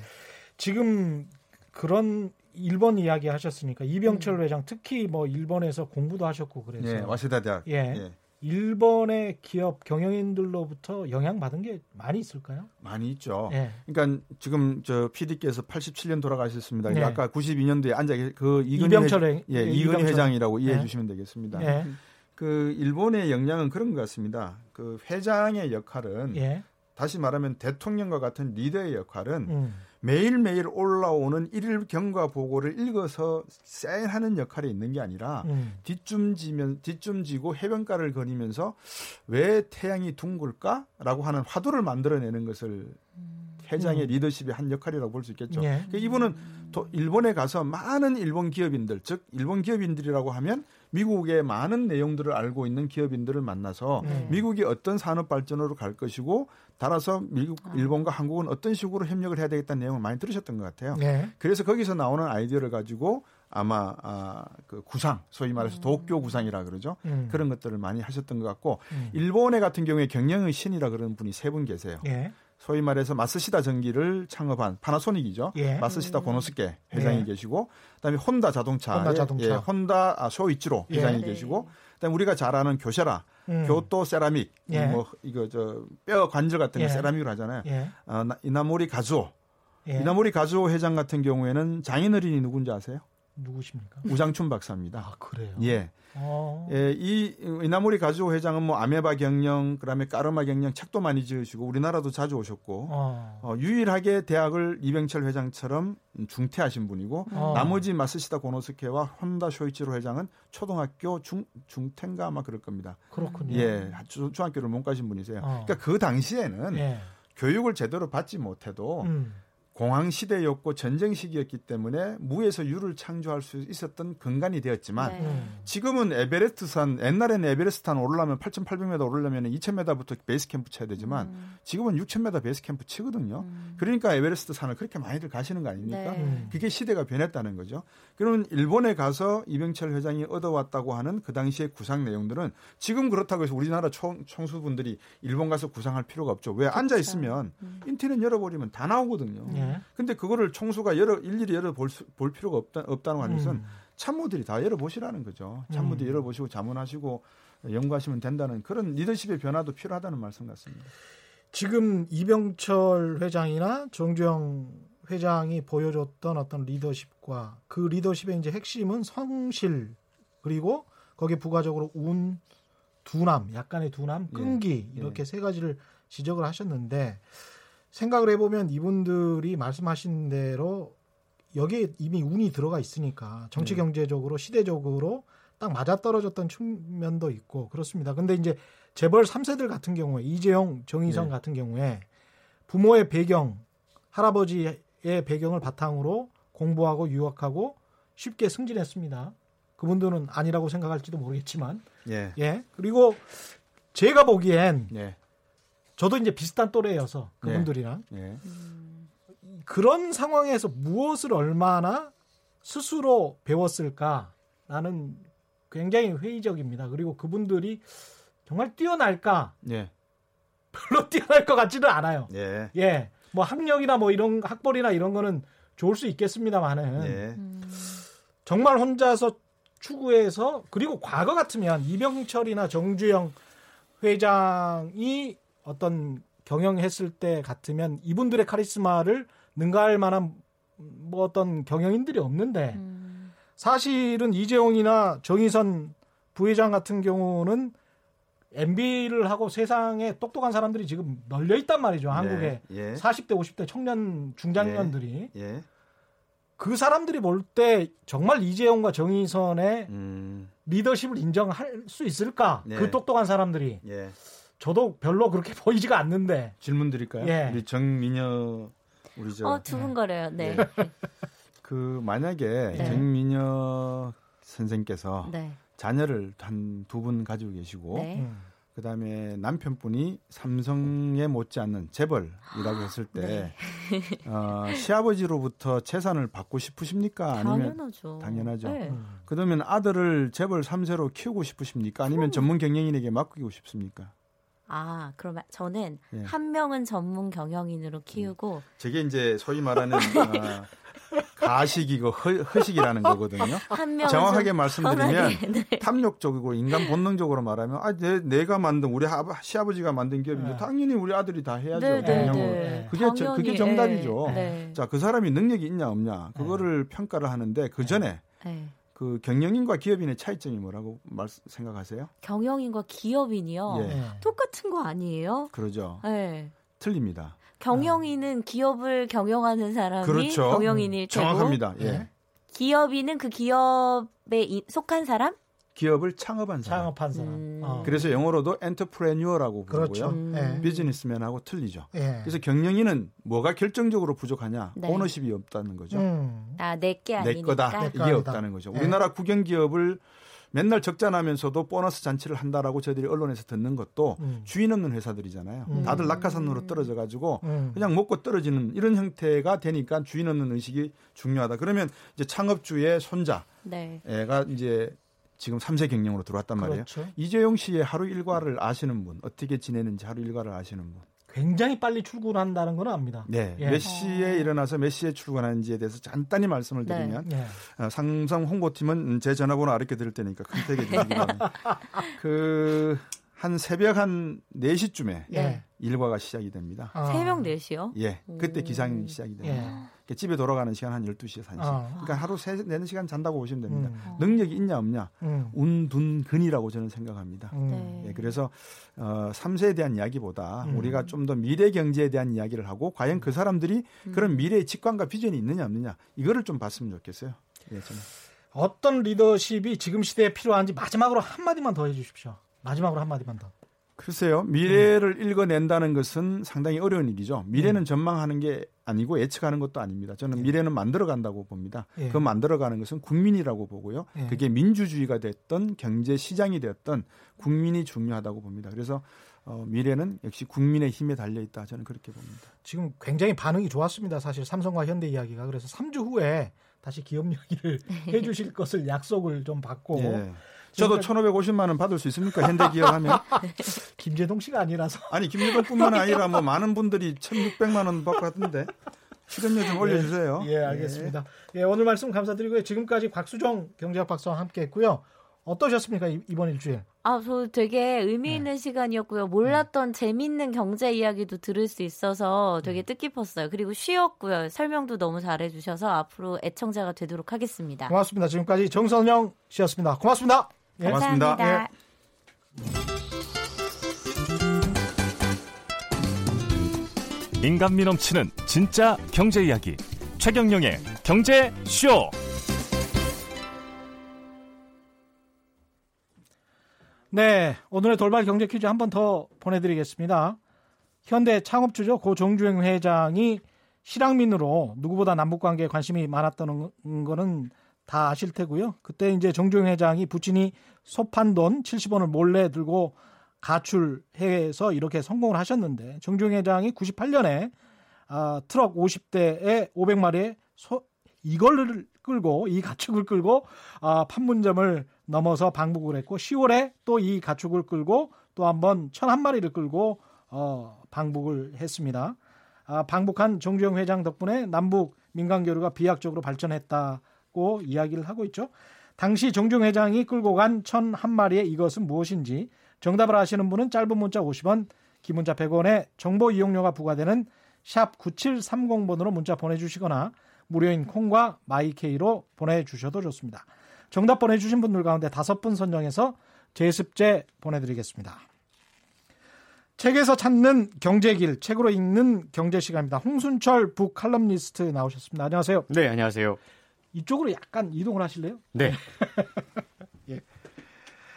지금 그런 일본 이야기 하셨으니까 이병철 음. 회장 특히 뭐 일본에서 공부도 하셨고 그래서 예, 와세다 대학 예. 예. 일본의 기업 경영인들로부터 영향받은 게 많이 있을까요? 많이 있죠. 네. 그러니까 지금 저 PD께서 87년 돌아가셨습니다. 네. 아까 92년도에 앉아 그 이근희 회, 예, 예, 이근희 회장이라고 이해해 네. 주시면 되겠습니다. 네. 그 일본의 역량은 그런 것 같습니다. 그 회장의 역할은 예. 다시 말하면 대통령과 같은 리더의 역할은 음. 매일매일 올라오는 일일 경과 보고를 읽어서 사인하는 역할이 있는 게 아니라 음. 뒷줌 지면 뒷줌 지고 해변가를 거니면서 왜 태양이 둥글까라고 하는 화두를 만들어내는 것을 회장의 음. 리더십의 한 역할이라고 볼 수 있겠죠. 예. 그러니까 이분은 또 일본에 가서 많은 일본 기업인들, 즉 일본 기업인들이라고 하면 미국의 많은 내용들을 알고 있는 기업인들을 만나서 네. 미국이 어떤 산업 발전으로 갈 것이고 따라서 미국, 아. 일본과 한국은 어떤 식으로 협력을 해야 되겠다는 내용을 많이 들으셨던 것 같아요. 네. 그래서 거기서 나오는 아이디어를 가지고 아마 아, 그 구상, 소위 말해서 음. 도쿄 구상이라 그러죠. 음. 그런 것들을 많이 하셨던 것 같고 음. 일본의 같은 경우에 경영의 신이라 그러는 분이 세 분 계세요. 네. 소위 말해서 마스시다 전기를 창업한 파나소닉이죠. 예. 마스시다 고노스케 회장이 예. 계시고 그다음에 혼다 자동차, 혼다 자동차, 예, 혼다 아, 쇼이치로 예. 회장이 예. 계시고 그다음에 우리가 잘 아는 교셔라, 음. 교토 세라믹, 예. 뭐 이거 저 뼈 관절 같은 거 예. 세라믹으로 하잖아요. 어, 이나모리 가즈오, 이나모리 가즈오 회장 같은 경우에는 장인어른이 누군지 아세요? 누구십니까? 우장춘 박사입니다. 아 그래요? 예. 어. 예, 이 이나모리 가즈오 회장은 뭐 아메바 경영, 그다음에 까르마 경영 책도 많이 지으시고 우리나라도 자주 오셨고 어. 어, 유일하게 대학을 이병철 회장처럼 중퇴하신 분이고 어. 나머지 마스시다 고노스케와 혼다 쇼이치로 회장은 초등학교 중 중퇴인가 아마 그럴 겁니다. 그렇군요. 예, 중, 중학교를 못 가신 분이세요. 어. 그러니까 그 당시에는 예. 교육을 제대로 받지 못해도 음. 공황 시대였고 전쟁 시기였기 때문에 무에서 유를 창조할 수 있었던 근간이 되었지만 네. 음. 지금은 에베레스트산 옛날에는 에베레스트산 오르려면 8,800m 오르려면 2,000m부터 베이스 캠프 쳐야 되지만 음. 지금은 6,000m 베이스 캠프 치거든요. 음. 그러니까 에베레스트 산을 그렇게 많이들 가시는 거 아닙니까? 네. 음. 그게 시대가 변했다는 거죠. 그러면 일본에 가서 이병철 회장이 얻어왔다고 하는 그 당시의 구상 내용들은 지금 그렇다고 해서 우리나라 총, 총수분들이 일본 가서 구상할 필요가 없죠. 왜 그렇죠. 앉아 있으면 음. 인터넷 열어버리면 다 나오거든요. 네. 예. 근데 그거를 총수가 열어 일일이 열어 볼, 수, 볼 필요가 없다, 없다는 것은 음. 참모들이 다 열어 보시라는 거죠. 참모들이 음. 열어 보시고 자문하시고 연구하시면 된다는 그런 리더십의 변화도 필요하다는 말씀 같습니다. 지금 이병철 회장이나 정주영 회장이 보여줬던 어떤 리더십과 그 리더십의 이제 핵심은 성실 그리고 거기에 부가적으로 운, 두남, 약간의 두남, 끈기 예. 이렇게 예. 세 가지를 지적을 하셨는데 생각을 해보면 이분들이 말씀하신 대로 여기에 이미 운이 들어가 있으니까 정치 네. 경제적으로 시대적으로 딱 맞아떨어졌던 측면도 있고 그렇습니다. 근데 이제 재벌 3세들 같은 경우에 이재용, 정의선 네. 같은 경우에 부모의 배경, 할아버지의 배경을 바탕으로 공부하고 유학하고 쉽게 승진했습니다. 그분들은 아니라고 생각할지도 모르겠지만 예. 예. 그리고 제가 보기엔 예. 저도 이제 비슷한 또래여서 그분들이랑 네. 네. 그런 상황에서 무엇을 얼마나 스스로 배웠을까라는 굉장히 회의적입니다. 그리고 그분들이 정말 뛰어날까? 네. 별로 뛰어날 것 같지는 않아요. 예. 예. 뭐 학력이나 뭐 이런 학벌이나 이런 거는 좋을 수 있겠습니다만은 예. 정말 혼자서 추구해서 그리고 과거 같으면 이병철이나 정주영 회장이 어떤 경영했을 때 같으면 이분들의 카리스마를 능가할 만한 뭐 어떤 경영인들이 없는데 음. 사실은 이재용이나 정의선 부회장 같은 경우는 MB를 하고 세상에 똑똑한 사람들이 지금 널려 있단 말이죠. 한국에 예, 예. 40대 50대 청년 중장년들이 예, 예. 그 사람들이 볼 때 정말 이재용과 정의선의 음. 리더십을 인정할 수 있을까? 네. 그 똑똑한 사람들이 예. 저도 별로 그렇게 [laughs] 보이지가 않는데. 질문 드릴까요? 예. 우리 정민여 우리 저 어, 두근거려요. 네. 네. [laughs] 그 만약에 네. 정민여 선생께서 네. 자녀를 한 두 분 가지고 계시고 네. 음. 그다음에 남편분이 삼성에 못지않는 재벌이라고 했을 때 [gasps] 네. 어, 시아버지로부터 재산을 받고 싶으십니까? 아니면 당연하죠. 당연하죠. 네. 그러면 아들을 재벌 3세로 키우고 싶으십니까? 아니면 전문 경영인에게 맡기고 싶습니까? 아, 그러면 저는 예. 한 명은 전문 경영인으로 키우고 음. 저게 이제 소위 말하는 어, [laughs] 가식이고 허, 식이라는 [laughs] 거거든요. 정확하게 말씀드리면 네. 탐욕적이고 인간 본능적으로 말하면 아, 내, 내가 만든 우리 아, 시아버지가 만든 기업인데 네. 당연히 우리 아들이 다 해야죠. 네, 네. 네. 그게 저, 그게 정답이죠. 네. 자, 그 사람이 능력이 있냐 없냐 그거를 평가를 하는데 그 전에 그 경영인과 기업인의 차이점이 뭐라고 말, 생각하세요? 경영인과 기업인이요? 예. 똑같은 거 아니에요? 그러죠. 네. 틀립니다. 경영인은 음. 기업을 경영하는 사람이 그렇죠. 경영인일 테고 정확합니다. 예. 기업인은 그 기업에 속한 사람? 기업을 창업한 사람. 창업한 사람. 음. 어. 그래서 영어로도 엔터프레뉴어라고 부르고요. 그렇죠. 음. 비즈니스맨하고 틀리죠. 예. 그래서 경영인은 뭐가 결정적으로 부족하냐? 네. 오너십이 없다는 거죠. 음. 아, 내게 아니니까. 내 거다. 이게 아니다. 없다는 거죠. 예. 우리나라 국영 기업을 맨날 적자 나면서도 보너스 잔치를 한다라고 저희들이 언론에서 듣는 것도 음. 주인 없는 회사들이잖아요. 음. 다들 낙하산으로 떨어져 가지고 음. 그냥 먹고 떨어지는 이런 형태가 되니까 주인 없는 의식이 중요하다. 그러면 이제 창업주의 손자가 네. 이제 지금 3세 경영으로 들어왔단 말이에요. 그렇죠. 이재용 씨의 하루 일과를 아시는 분, 어떻게 지내는지 하루 일과를 아시는 분. 굉장히 빨리 출근한다는 건 압니다. 네. 예. 몇 시에 일어나서 몇 시에 출근하는지에 대해서 간단히 말씀을 네. 드리면 네. 네. 삼성 홍보팀은 제 전화번호 아르게 드릴 테니까 컨택해 주시기 바랍니다. [laughs] 그 한 새벽 한 4시쯤에 네. 일과가 시작이 됩니다. 아. 새벽 4시요? 예. 그때 기상이 시작이 됩니다. 예. 집에 돌아가는 시간 한 12시에서 1시. 어. 그러니까 하루 3, 4시간 잔다고 보시면 됩니다. 음. 능력이 있냐 없냐. 음. 운둔근이라고 저는 생각합니다. 음. 네. 예, 그래서 어, 3세에 대한 이야기보다 음. 우리가 좀 더 미래 경제에 대한 이야기를 하고 과연 그 사람들이 음. 그런 미래의 직관과 비전이 있느냐 없느냐 이거를 좀 봤으면 좋겠어요. 예, 저는. 어떤 리더십이 지금 시대에 필요한지 마지막으로 한마디만 더 해주십시오. 마지막으로 한마디만 더. 글쎄요. 미래를 음. 읽어낸다는 것은 상당히 어려운 일이죠. 미래는 전망하는 게 아니고 예측하는 것도 아닙니다. 저는 예. 미래는 만들어간다고 봅니다. 예. 그 만들어가는 것은 국민이라고 보고요. 예. 그게 민주주의가 됐던 경제 시장이 되었던 국민이 중요하다고 봅니다. 그래서 어, 미래는 역시 국민의 힘에 달려 있다. 저는 그렇게 봅니다. 지금 굉장히 반응이 좋았습니다. 사실 삼성과 현대 이야기가 그래서 3주 후에 다시 기업 이야기를 [laughs] 해주실 것을 약속을 좀 받고. 예. 저도 1,550만 원 받을 수 있습니까? 현대 기업 하면? [laughs] 김재동 씨가 아니라서. 아니 김재동뿐만 아니라 뭐 많은 분들이 1,600만 원 받고 하던데. 출연료 좀 올려주세요. 예, 예 알겠습니다. 예. 예, 오늘 말씀 감사드리고요. 지금까지 곽수정 경제학 박사와 함께했고요. 어떠셨습니까 이번 일주일? 아, 저 되게 의미 있는 네. 시간이었고요. 몰랐던 네. 재밌는 경제 이야기도 들을 수 있어서 되게 음. 뜻깊었어요. 그리고 쉬웠고요. 설명도 너무 잘해주셔서 앞으로 애청자가 되도록 하겠습니다. 고맙습니다. 지금까지 정선영 씨였습니다. 고맙습니다. 예. 고맙습니다. 감사합니다. 예. 인간미 넘치는 진짜 경제 이야기 최경영의 경제 쇼. 네, 오늘의 돌발 경제 퀴즈 한 번 더 보내드리겠습니다. 현대 창업주죠 고 정주행 회장이 실향민으로 누구보다 남북 관계에 관심이 많았다는 거는 다 아실 테고요. 그때 이제 정주행 회장이 부친이 소판 돈 70원을 몰래 들고 가출해서 이렇게 성공을 하셨는데 정주행 회장이 98년에 아, 트럭 50대에 500마리의 소, 이걸 끌고 이 가축을 끌고 아, 판문점을 넘어서 방북을 했고 10월에 또 이 가축을 끌고 또 한번 1001마리를 끌고 어, 방북을 했습니다. 아, 방북한 정주영 회장 덕분에 남북 민간 교류가 비약적으로 발전했다 고 이야기를 하고 있죠. 당시 정주영 회장이 끌고 간 1001마리의 이것은 무엇인지 정답을 아시는 분은 짧은 문자 50원, 긴 문자 100원에 정보 이용료가 부과되는 샵 9730번으로 문자 보내주시거나 무료인 콩과 마이케이로 보내주셔도 좋습니다. 정답 보내주신 분들 가운데 다섯 분 선정해서 제습제 보내드리겠습니다. 책에서 찾는 경제길, 책으로 읽는 경제 시간입니다. 홍순철 북 칼럼니스트 나오셨습니다. 안녕하세요. 네, 안녕하세요. 이쪽으로 약간 이동을 하실래요? 네. [laughs] 예.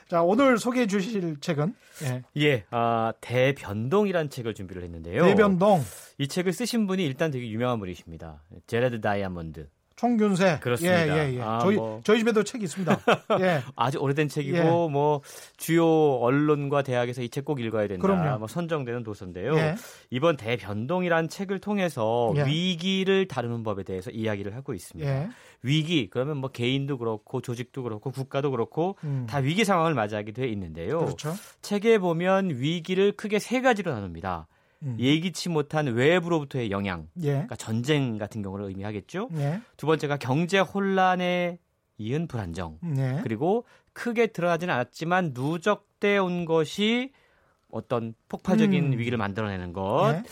자, 오늘 소개해 주실 책은? 예, 예 아, 대변동이라는 책을 준비를 했는데요. 대변동. 이 책을 쓰신 분이 일단 되게 유명한 분이십니다. 제라드 다이아몬드. 총균세. 그렇습니다. 예, 예, 예. 아, 저희 뭐. 저희 집에도 책이 있습니다. 예. [laughs] 아주 오래된 책이고 예. 뭐 주요 언론과 대학에서 이 책 꼭 읽어야 된다. 그럼요. 뭐 선정되는 도서인데요. 예. 이번 대변동이란 책을 통해서 예. 위기를 다루는 법에 대해서 이야기를 하고 있습니다. 예. 위기 그러면 뭐 개인도 그렇고 조직도 그렇고 국가도 그렇고 음. 다 위기 상황을 맞이하게 돼 있는데요. 그렇죠. 책에 보면 위기를 크게 세 가지로 나눕니다. 음. 예기치 못한 외부로부터의 영향, 예. 그러니까 전쟁 같은 경우를 의미하겠죠. 예. 두 번째가 경제 혼란에 이은 불안정, 예. 그리고 크게 드러나지는 않았지만 누적돼 온 것이 어떤 폭발적인 음. 위기를 만들어내는 것, 예.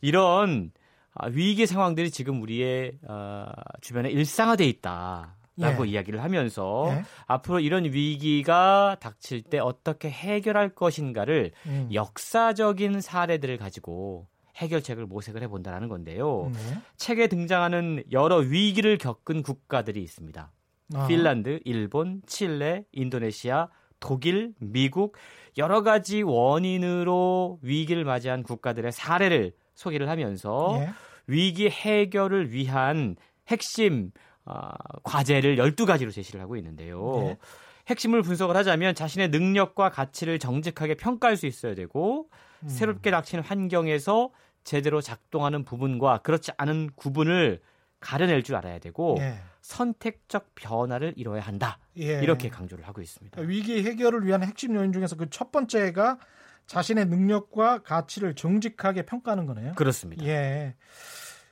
이런 아, 위기 상황들이 지금 우리의 어, 주변에 일상화돼 있다. 라고 예. 이야기를 하면서 예. 앞으로 이런 위기가 닥칠 때 어떻게 해결할 것인가를 음. 역사적인 사례들을 가지고 해결책을 모색을 해본다는 건데요. 음, 네. 책에 등장하는 여러 위기를 겪은 국가들이 있습니다. 아. 핀란드, 일본, 칠레, 인도네시아, 독일, 미국 여러 가지 원인으로 위기를 맞이한 국가들의 사례를 소개를 하면서 예. 위기 해결을 위한 핵심 어, 과제를 12가지로 제시를 하고 있는데요. 네. 핵심을 분석을 하자면 자신의 능력과 가치를 정직하게 평가할 수 있어야 되고 음. 새롭게 닥치는 환경에서 제대로 작동하는 부분과 그렇지 않은 구분을 가려낼 줄 알아야 되고 예. 선택적 변화를 이뤄야 한다. 예. 이렇게 강조를 하고 있습니다. 위기 해결을 위한 핵심 요인 중에서 그 첫 번째가 자신의 능력과 가치를 정직하게 평가하는 거네요. 그렇습니다. 예.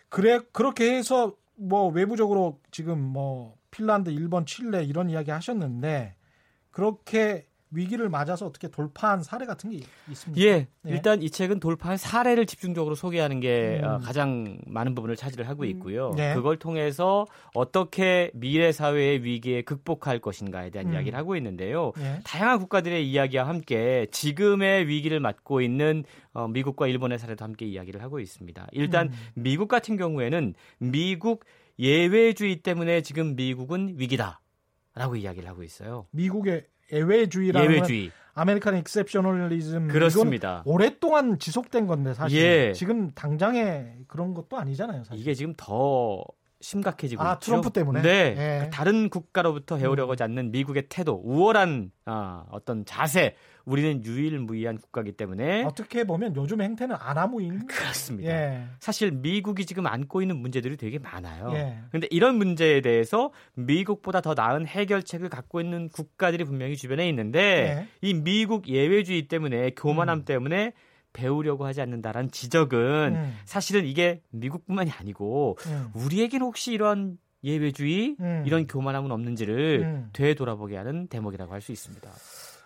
그래 그렇게 해서 뭐 외부적으로 지금 뭐 핀란드, 일본, 칠레 이런 이야기 하셨는데 그렇게 위기를 맞아서 어떻게 돌파한 사례 같은 게 있습니까? 예, 예. 일단 이 책은 돌파한 사례를 집중적으로 소개하는 게 음. 어, 가장 많은 부분을 차지를 하고 음. 있고요. 음. 예. 그걸 통해서 어떻게 미래 사회의 위기에 극복할 것인가에 대한 음. 이야기를 하고 있는데요. 예. 다양한 국가들의 이야기와 함께 지금의 위기를 맞고 있는 어, 미국과 일본의 사례도 함께 이야기를 하고 있습니다. 일단 음. 미국 같은 경우에는 미국 예외주의 때문에 지금 미국은 위기다. 라고 이야기를 하고 있어요. 미국의 예외주의라는 예외주의. American exceptionalism 그렇습니다. 오랫동안 지속된 건데 사실 예. 지금 당장에 그런 것도 아니잖아요. 사실. 이게 지금 더 심각해지고 아, 있죠. 트럼프 때문에. 네. 예. 그러니까 다른 국가로부터 해오려고 하지 않는 미국의 태도, 우월한 아, 어떤 자세. 우리는 유일무이한 국가이기 때문에 어떻게 보면 요즘 행태는 아나무인 그렇습니다. 예. 사실 미국이 지금 안고 있는 문제들이 되게 많아요. 그런데 예. 이런 문제에 대해서 미국보다 더 나은 해결책을 갖고 있는 국가들이 분명히 주변에 있는데 예. 이 미국 예외주의 때문에 교만함 음. 때문에 배우려고 하지 않는다라는 지적은 음. 사실은 이게 미국뿐만이 아니고 음. 우리에게는 혹시 이런 예외주의, 음. 이런 교만함은 없는지를 음. 되돌아보게 하는 대목이라고 할 수 있습니다.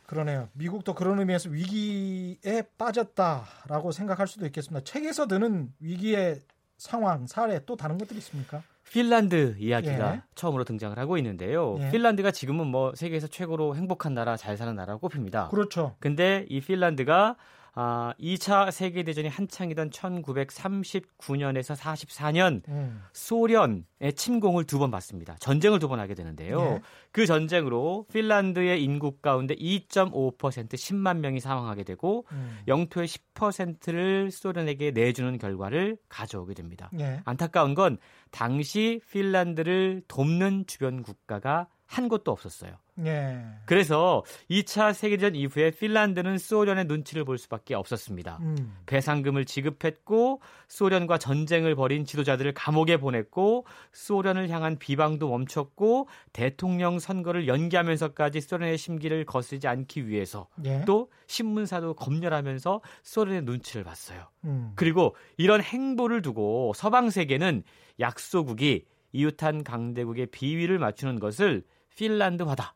그러네요. 미국도 그런 의미에서 위기에 빠졌다라고 생각할 수도 있겠습니다. 책에서 드는 위기의 상황, 사례 또 다른 것들이 있습니까? 핀란드 이야기가 예. 처음으로 등장을 하고 있는데요. 예. 핀란드가 지금은 뭐 세계에서 최고로 행복한 나라, 잘 사는 나라로 꼽힙니다. 그렇죠. 근데 이 핀란드가 아, 2차 세계대전이 한창이던 1939년에서 44년 음. 소련의 침공을 두 번 받습니다. 전쟁을 두 번 하게 되는데요. 네. 그 전쟁으로 핀란드의 인구 가운데 2.5% 10만 명이 사망하게 되고 음. 영토의 10%를 소련에게 내주는 결과를 가져오게 됩니다. 네. 안타까운 건 당시 핀란드를 돕는 주변 국가가 한 곳도 없었어요. 예. 그래서 2차 세계대전 이후에 핀란드는 소련의 눈치를 볼 수밖에 없었습니다. 음. 배상금을 지급했고 소련과 전쟁을 벌인 지도자들을 감옥에 보냈고 소련을 향한 비방도 멈췄고 대통령 선거를 연기하면서까지 소련의 심기를 거스지 않기 위해서 예. 또 신문사도 검열하면서 소련의 눈치를 봤어요. 음. 그리고 이런 행보를 두고 서방 세계는 약소국이 이웃한 강대국의 비위를 맞추는 것을 핀란드화다.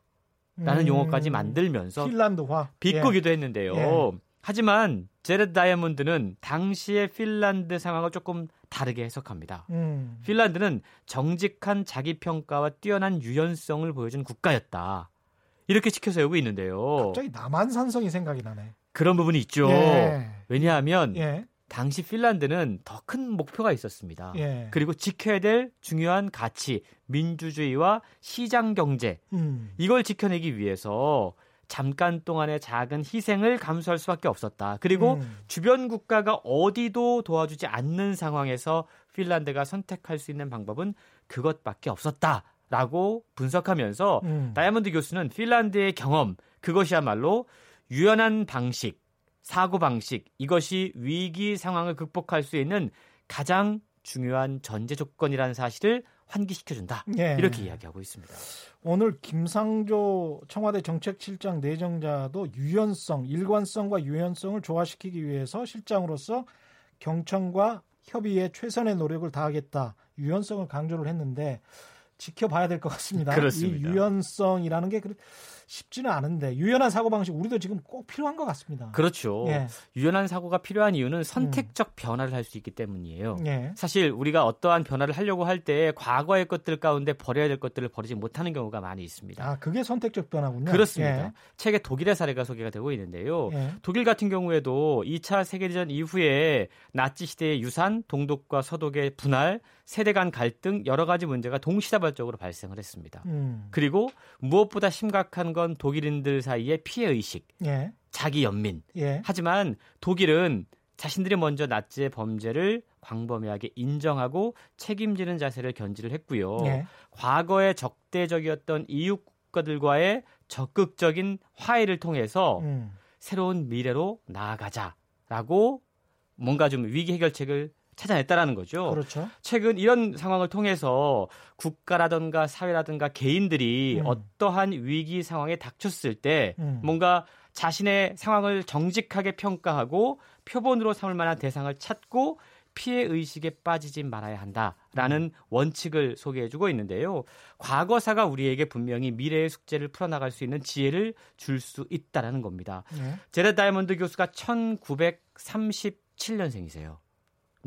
라는 음, 용어까지 만들면서 핀란드화 비꼬기도 예. 했는데요. 예. 하지만 제레드 다이아몬드는 당시의 핀란드 상황을 조금 다르게 해석합니다. 음. 핀란드는 정직한 자기 평가와 뛰어난 유연성을 보여준 국가였다. 이렇게 지켜 세우고 있는데요. 갑자기 남한 산성이 생각이 나네. 그런 부분이 있죠. 예. 왜냐하면 예. 당시 핀란드는 더 큰 목표가 있었습니다. 예. 그리고 지켜야 될 중요한 가치, 민주주의와 시장 경제, 음. 이걸 지켜내기 위해서 잠깐 동안의 작은 희생을 감수할 수밖에 없었다. 그리고 음. 주변 국가가 어디도 도와주지 않는 상황에서 핀란드가 선택할 수 있는 방법은 그것밖에 없었다 라고 분석하면서 음. 다이아몬드 교수는 핀란드의 경험 그것이야말로 유연한 방식 사고 방식 이것이 위기 상황을 극복할 수 있는 가장 중요한 전제 조건이라는 사실을 환기시켜준다. 예. 이렇게 이야기하고 있습니다. 오늘 김상조 청와대 정책실장 내정자도 유연성, 일관성과 유연성을 조화시키기 위해서 실장으로서 경청과 협의에 최선의 노력을 다하겠다. 유연성을 강조를 했는데 지켜봐야 될 것 같습니다. 그렇습니다. 이 유연성이라는 게 쉽지는 않은데 유연한 사고 방식 우리도 지금 꼭 필요한 것 같습니다. 그렇죠. 예. 유연한 사고가 필요한 이유는 선택적 음. 변화를 할 수 있기 때문이에요. 예. 사실 우리가 어떠한 변화를 하려고 할 때 과거의 것들 가운데 버려야 될 것들을 버리지 못하는 경우가 많이 있습니다. 아, 그게 선택적 변화군요. 그렇습니다. 예. 책에 독일의 사례가 소개가 되고 있는데요. 예. 독일 같은 경우에도 2차 세계대전 이후에 나치 시대의 유산, 동독과 서독의 분할, 세대 간 갈등 여러 가지 문제가 동시다발적으로 발생을 했습니다. 음. 그리고 무엇보다 심각한 건 독일인들 사이의 피해 의식, 예. 자기 연민. 예. 하지만 독일은 자신들이 먼저 나치의 범죄를 광범위하게 인정하고 책임지는 자세를 견지를 했고요. 예. 과거에 적대적이었던 이웃 국가들과의 적극적인 화해를 통해서 음. 새로운 미래로 나아가자라고 뭔가 좀 위기 해결책을 찾아냈다라는 거죠. 그렇죠. 최근 이런 상황을 통해서 국가라든가 사회라든가 개인들이 음. 어떠한 위기 상황에 닥쳤을 때 음. 뭔가 자신의 상황을 정직하게 평가하고 표본으로 삼을 만한 대상을 찾고 피해 의식에 빠지지 말아야 한다라는 음. 원칙을 소개해주고 있는데요. 과거사가 우리에게 분명히 미래의 숙제를 풀어나갈 수 있는 지혜를 줄 수 있다라는 겁니다. 네. 제레 다이몬드 교수가 1937년생이세요.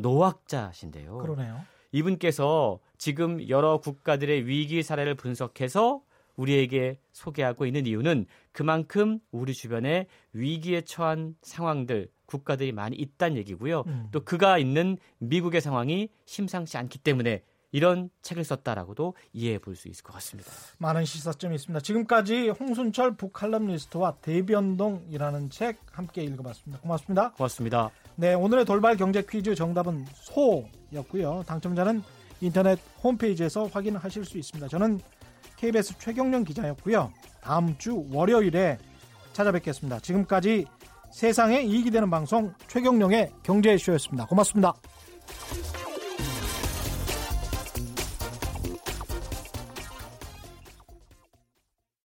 노학자신데요. 그러네요. 이분께서 지금 여러 국가들의 위기 사례를 분석해서 우리에게 소개하고 있는 이유는 그만큼 우리 주변에 위기에 처한 상황들, 국가들이 많이 있다는 얘기고요. 음. 또 그가 있는 미국의 상황이 심상치 않기 때문에 이런 책을 썼다라고도 이해해 볼 수 있을 것 같습니다. 많은 시사점이 있습니다. 지금까지 홍순철 북칼럼니스트와 대변동이라는 책 함께 읽어봤습니다. 고맙습니다. 고맙습니다. 네, 오늘의 돌발 경제 퀴즈 정답은 소였고요. 당첨자는 인터넷 홈페이지에서 확인하실 수 있습니다. 저는 KBS 최경련 기자였고요. 다음 주 월요일에 찾아뵙겠습니다. 지금까지 세상에 이익이 되는 방송 최경령의 경제쇼였습니다. 고맙습니다.